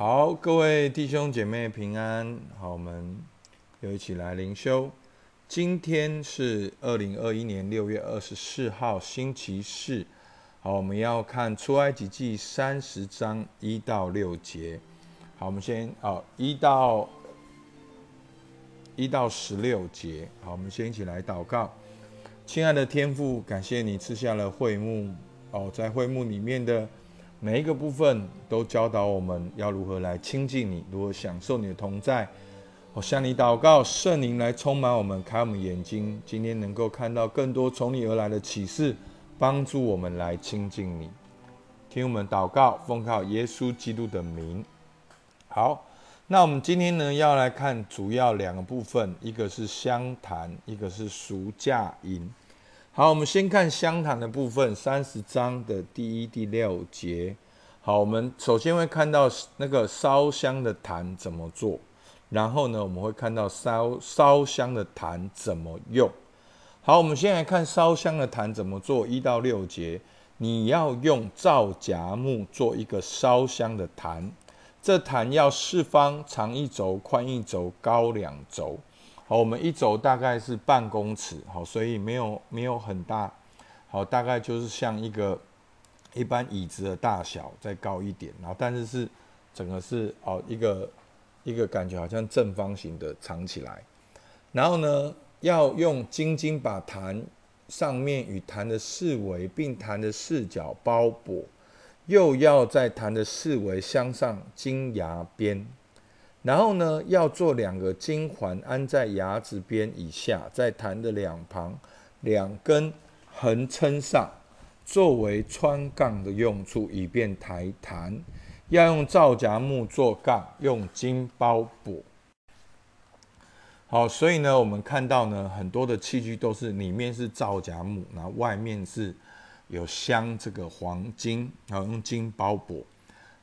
好，各位弟兄姐妹平安。好，我们又一起来灵修。今天是二零二一年六月二十四号，星期四。好，我们要看出埃及记三十章一到六节。好，我们先哦一到一到十六节。好，我们先一起来祷告。亲爱的天父，感谢你赐下了会幕哦，在会幕里面的。每一个部分都教导我们要如何来亲近你，如何享受你的同在。我向你祷告，圣灵来充满我们，开我们眼睛，今天能够看到更多从你而来的启示，帮助我们来亲近你。听我们祷告，奉靠耶稣基督的名。好，那我们今天呢要来看主要两个部分，一个是相谈，一个是赎价银。好，我们先看香坛的部分，三十章的第一、第六节。好，我们首先会看到那个烧香的坛怎么做，然后呢，我们会看到烧烧香的坛怎么用。好，我们先来看烧香的坛怎么做，一到六节。你要用皂荚木做一个烧香的坛，这坛要四方，长一轴，宽一轴，高两轴。好，我们一走大概是半公尺，好，所以没有没有很大，好，大概就是像一个一般椅子的大小，再高一点，然后但是是整个是哦一个一个感觉好像正方形的藏起来，然后呢要用金金把坛上面与坛的四围并坛的四角包裹，又要在坛的四围镶上金牙边。然后呢，要做两个金环安在牙子边以下，在坛的两旁两根横撑上，作为穿杠的用处，以便抬坛。要用皂荚木做杠，用金包裹。好，所以呢，我们看到呢，很多的器具都是里面是皂荚木，然后外面是有镶这个黄金，然后用金包裹。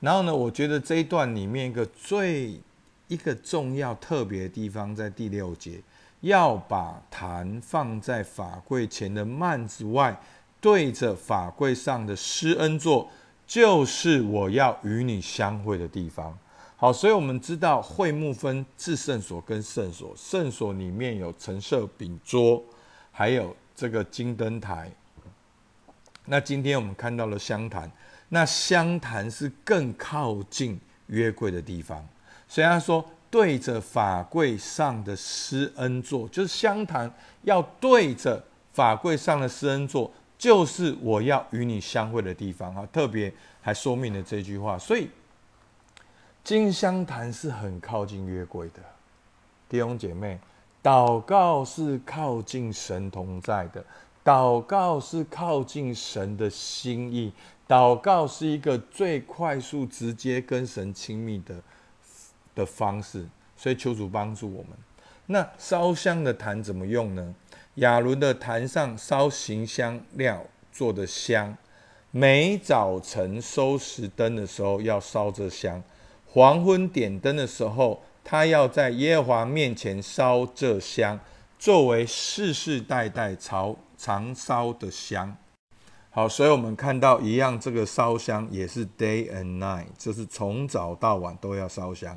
然后呢，我觉得这一段里面一个最一个重要特别的地方在第六节，要把坛放在法柜前的幔子外，对着法柜上的施恩座，就是我要与你相会的地方。好，所以我们知道会幕分至圣所跟圣所，圣所里面有陈设饼桌，还有这个金灯台。那今天我们看到了香坛，那香坛是更靠近约柜的地方。所以他说，对着法柜上的施恩座，就是香坛要对着法柜上的施恩座，就是我要与你相会的地方啊！特别还说明了这句话。所以金香坛是很靠近约柜的，弟兄姐妹，祷告是靠近神同在的，祷告是靠近神的心意，祷告是一个最快速、直接跟神亲密的。的方式，所以求主帮助我们。那烧香的坛怎么用呢？亚伦的坛上烧行香料做的香，每早晨收拾灯的时候要烧这香，黄昏点灯的时候，他要在耶和华面前烧这香，作为世世代代朝常烧的香。好，所以我们看到一样，这个烧香也是 day and night，就是从早到晚都要烧香。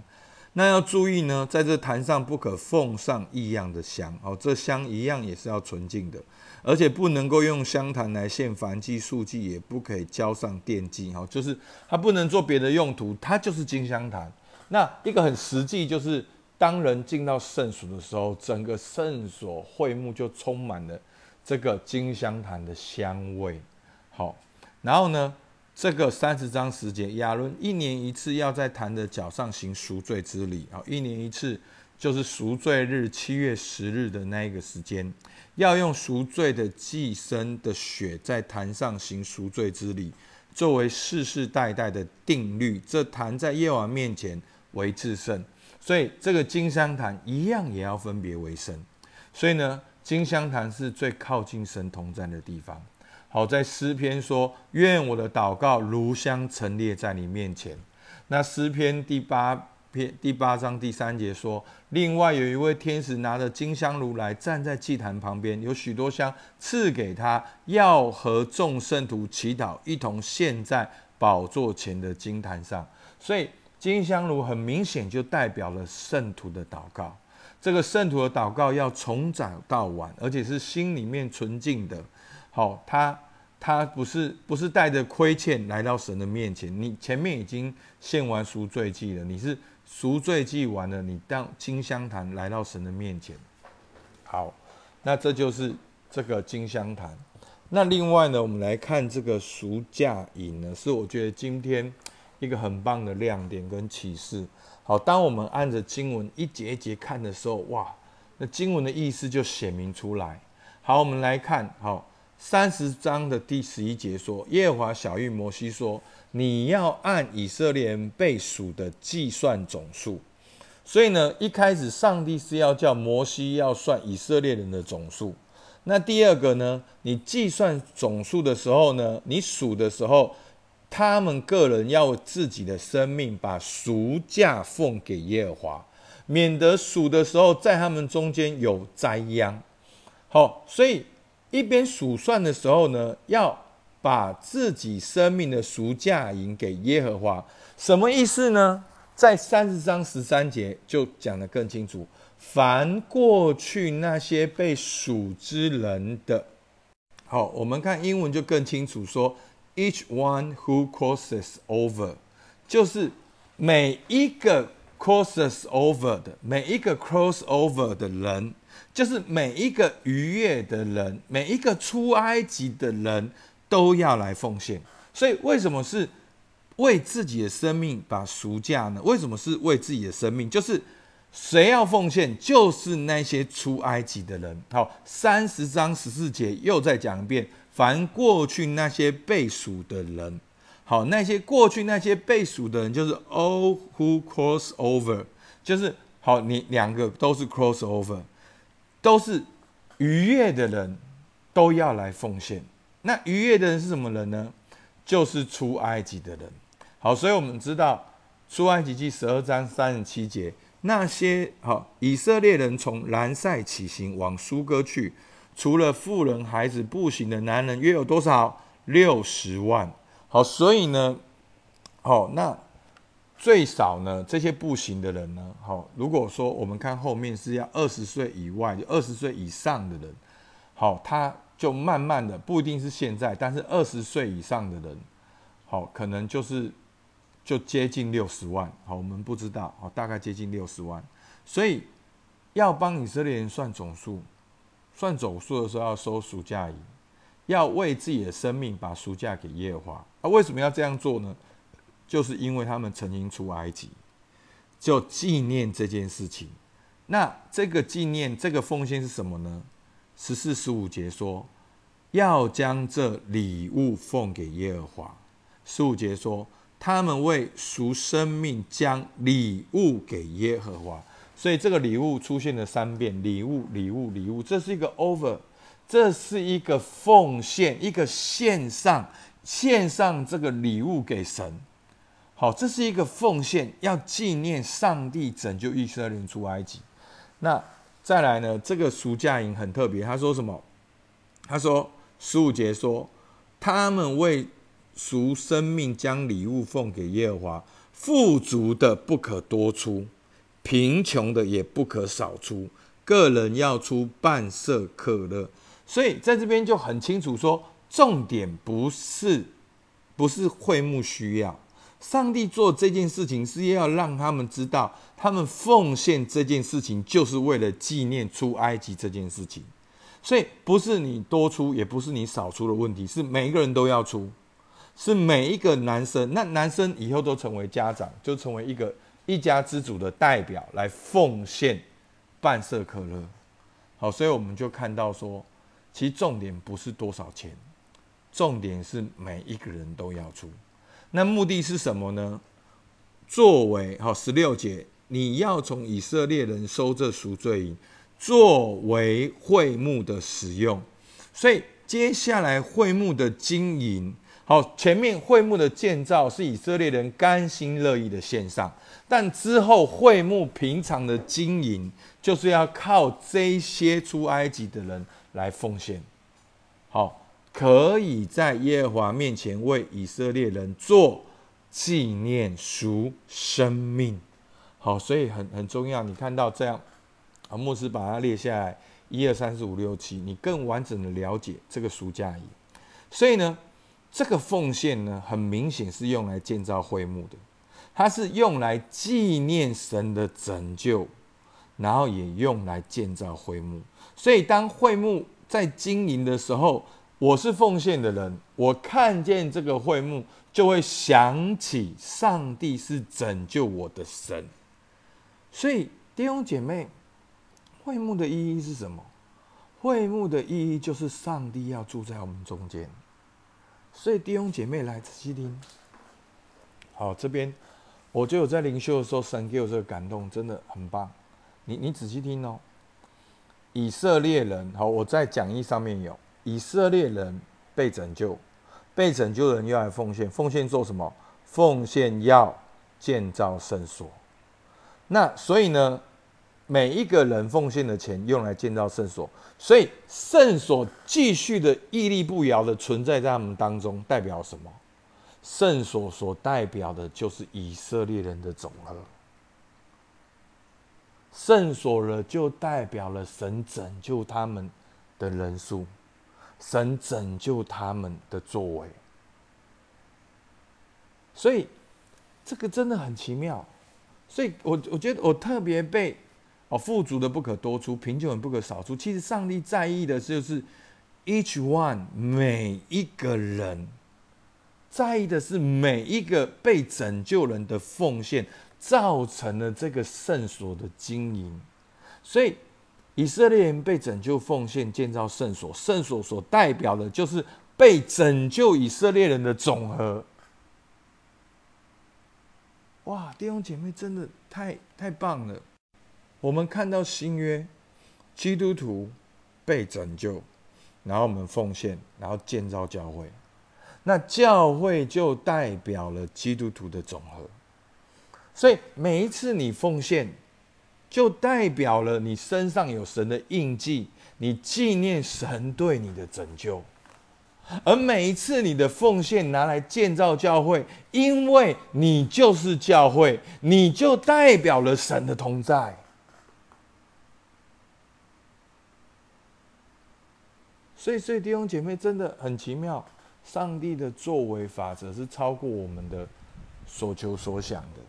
那要注意呢，在这坛上不可奉上异样的香，哦，这香一样也是要纯净的，而且不能够用香坛来献燔祭、素祭，也不可以浇上奠祭，哈，就是它不能做别的用途，它就是金香坛。那一个很实际，就是当人进到圣所的时候，整个圣所会幕就充满了这个金香坛的香味，好，然后呢？这个三十章时节，亚伦一年一次要在坛的脚上行赎罪之礼啊，一年一次就是赎罪日七月十日的那一个时间，要用赎罪的祭牲的血在坛上行赎罪之礼，作为世世代代的定律。这坛在耶和华面前为至圣，所以这个金香坛一样也要分别为圣。所以呢，金香坛是最靠近神同在的地方。好在诗篇说：“愿我的祷告如香陈列在你面前。”那诗篇第八篇第八章第三节说：“另外有一位天使拿着金香炉来站在祭坛旁边，有许多香赐给他，要和众圣徒祈祷，一同献在宝座前的金坛上。”所以金香炉很明显就代表了圣徒的祷告。这个圣徒的祷告要从早到晚，而且是心里面纯净的。好，他他不是不是带着亏欠来到神的面前。你前面已经献完赎罪祭了，你是赎罪祭完了，你到金香坛来到神的面前。好，那这就是这个金香坛。那另外呢，我们来看这个赎价银呢，是我觉得今天一个很棒的亮点跟启示。好，当我们按着经文一节一节看的时候，哇，那经文的意思就显明出来。好，我们来看，好，三十章的第十一节说，耶和华小玉摩西说，你要按以色列人被数的计算总数。所以呢，一开始上帝是要叫摩西要算以色列人的总数。那第二个呢？你计算总数的时候呢？你数的时候，他们个人要自己的生命把赎价奉给耶和华，免得数的时候在他们中间有灾殃。好，所以一边数算的时候呢，要把自己生命的赎价银给耶和华。什么意思呢？在三十章十三节就讲得更清楚。凡过去那些被数之人的，好，我们看英文就更清楚，说 each one who crosses over，就是每一个 crosses over 的，每一个 cross over 的人，就是每一个逾越的人，每一个出埃及的人都要来奉献。所以为什么是为自己的生命把赎价呢？为什么是为自己的生命？就是。谁要奉献，就是那些出埃及的人。好，三十章十四节又再讲一遍：凡过去那些被数的人，好，那些过去那些被数的人，就是 all who cross over，就是好，你两个都是 cross over，都是愉悦的人，都要来奉献。那愉悦的人是什么人呢？就是出埃及的人。好，所以我们知道出埃及记十二章三十七节。那些好以色列人从兰塞起行往苏哥去，除了妇人、孩子、步行的男人约有多少？六十万。好，所以呢，好那最少呢，这些步行的人呢，好，如果说我们看后面是要二十岁以外，就二十岁以上的人，好，他就慢慢的不一定是现在，但是二十岁以上的人，好，可能就是。就接近六十万，好，我们不知道，好，大概接近六十万，所以要帮以色列人算总数，算总数的时候要收赎价银，要为自己的生命把赎价给耶和华。啊，为什么要这样做呢？就是因为他们曾经出埃及，就纪念这件事情。那这个纪念，这个奉献是什么呢？十四、十五节说，要将这礼物奉给耶和华。十五节说。他们为赎生命将礼物给耶和华，所以这个礼物出现了三遍，礼物、礼物、礼物，这是一个 over，这是一个奉献，一个献上，献上这个礼物给神。好，这是一个奉献，要纪念上帝拯救以色列人出埃及。那再来呢？这个赎价营很特别，他说什么？他说十五节说，他们为。赎生命，将礼物奉给耶和华。富足的不可多出，贫穷的也不可少出。个人要出半色可乐。所以在这边就很清楚说，重点不是不是会幕需要，上帝做这件事情是要让他们知道，他们奉献这件事情就是为了纪念出埃及这件事情。所以不是你多出，也不是你少出的问题，是每一个人都要出。是每一个男生，那男生以后都成为家长，就成为一个一家之主的代表来奉献半色可乐。好，所以我们就看到说，其实重点不是多少钱，重点是每一个人都要出。那目的是什么呢？作为好十六节，你要从以色列人收这赎罪银，作为会幕的使用。所以接下来会幕的经营。好，前面会幕的建造是以色列人甘心乐意的献上，但之后会幕平常的经营，就是要靠这些出埃及的人来奉献。好，可以在耶和华面前为以色列人做纪念赎生命。好，所以很很重要。你看到这样，啊，牧师把它列下来，一二三四五六七，你更完整的了解这个赎价仪。所以呢，这个奉献呢，很明显是用来建造会幕的，它是用来纪念神的拯救，然后也用来建造会幕。所以当会幕在经营的时候，我是奉献的人，我看见这个会幕，就会想起上帝是拯救我的神。所以弟兄姐妹，会幕的意义是什么？会幕的意义就是上帝要住在我们中间。所以弟兄姐妹来仔细听。好，这边我就有在灵修的时候，神给我这个感动，真的很棒。你你仔细听哦。以色列人，好，我在讲义上面有。以色列人被拯救，被拯救的人又来奉献，奉献做什么？奉献要建造圣所。那所以呢，每一个人奉献的钱用来建造圣所，所以圣所继续的屹立不摇的存在在他们当中，代表什么？圣所所代表的就是以色列人的总和。圣所了就代表了神拯救他们的人数。神拯救他们的作为，所以这个真的很奇妙。所以我我觉得我特别被哦，富足的不可多出，贫穷的不可少出。其实上帝在意的就是 each one 每一个人，在意的是每一个被拯救人的奉献，造成了这个圣所的经营。所以。以色列人被拯救、奉献、建造圣所，圣所所代表的就是被拯救以色列人的总和。哇，弟兄姐妹，真的太太棒了！我们看到新约基督徒被拯救，然后我们奉献，然后建造教会，那教会就代表了基督徒的总和。所以每一次你奉献。就代表了你身上有神的印记，你纪念神对你的拯救，而每一次你的奉献拿来建造教会，因为你就是教会，你就代表了神的同在。所以，所以弟兄姐妹真的很奇妙，上帝的作为法则是超过我们的所求所想的，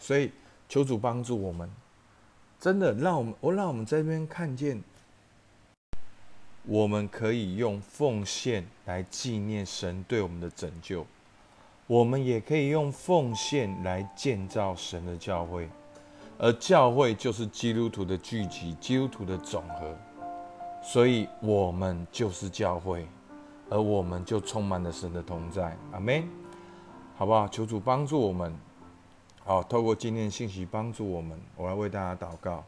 所以求主帮助我们。真的，让我们我让我们在这边看见，我们可以用奉献来纪念神对我们的拯救，我们也可以用奉献来建造神的教会，而教会就是基督徒的聚集，基督徒的总和，所以我们就是教会，而我们就充满了神的同在，阿门，好不好？求主帮助我们。好，透过今天的信息帮助我们，我来为大家祷告。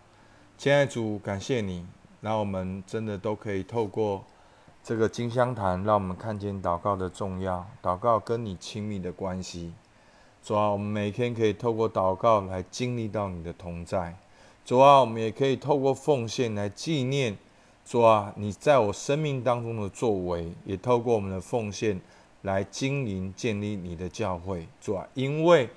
亲爱主，感谢你，让我们真的都可以透过这个金香坛，让我们看见祷告的重要，祷告跟你亲密的关系。主啊，我们每天可以透过祷告来经历到你的同在。主啊，我们也可以透过奉献来纪念主啊，你在我生命当中的作为，也透过我们的奉献来经营建立你的教会。主啊，因为。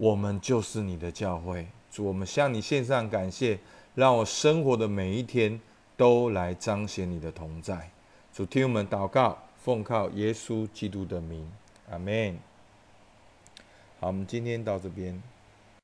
我们就是你的教会，主，我们向你献上感谢，让我生活的每一天都来彰显你的同在。主，听我们祷告，奉靠耶稣基督的名，阿门。好，我们今天到这边。